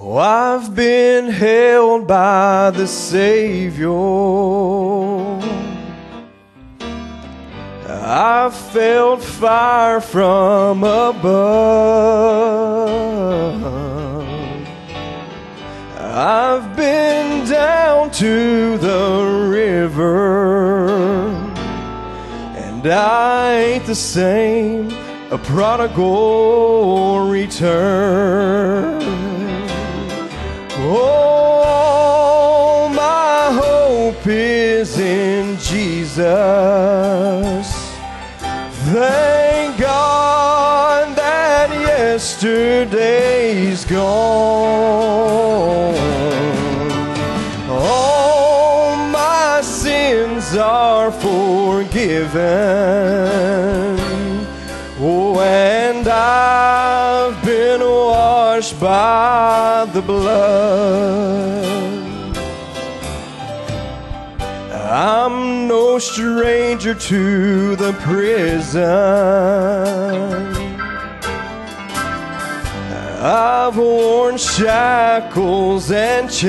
Oh, I've been held by the Savior. I've felt fire from above. I've been down to the river, and I ain't the same. A prodigal return. Oh, my hope is in Jesus. Thank God that yesterday's gone. All my sins are forgiven. The blood. I'm no stranger to the prison. I've worn shackles and chains,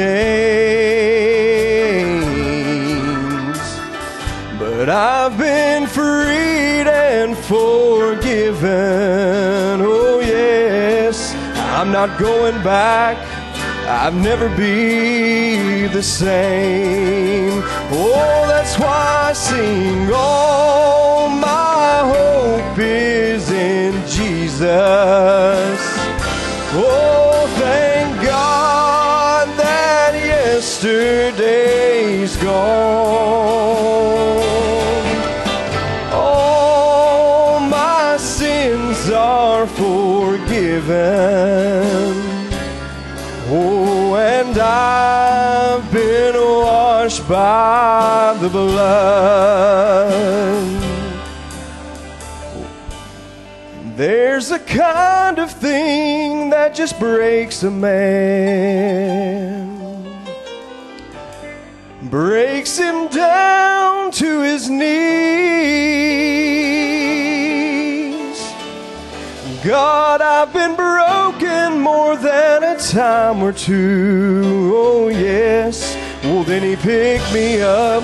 but I've been freed and forgiven. Oh, yes, I'm not going back. I've never be the same. Oh, that's why I sing. All my hope is in Jesus. Oh, thank God that yesterday's gone. All my sins are forgiven. By the blood. There's a kind of thing that just breaks a man, breaks him down to his knees. God, I've been broken more than a time or two. Oh, yes. Well, then He picked me up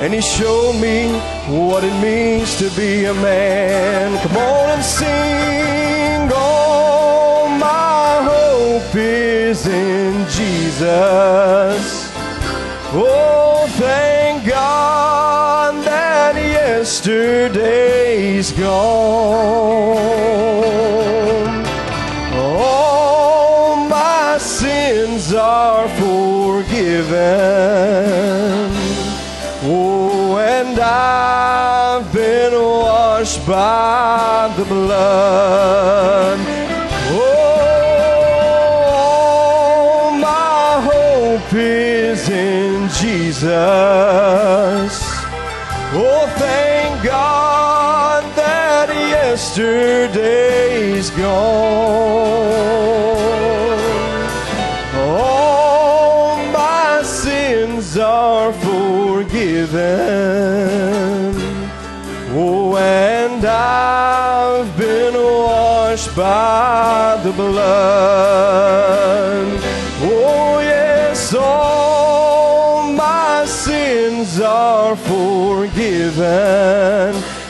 and He showed me what it means to be a man. Come on and sing. All my hope is in Jesus. Oh, thank God that yesterday's gone. All my sins are forgiven. Oh, and I've been washed by the blood. Oh, my hope is in Jesus. Oh, thank God that yesterday's gone. Forgiven. Oh, and I've been washed by the blood. Oh, yes, all my sins are forgiven.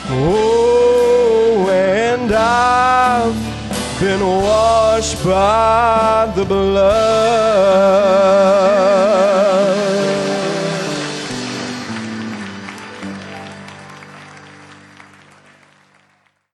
Oh, and I've been washed by the blood.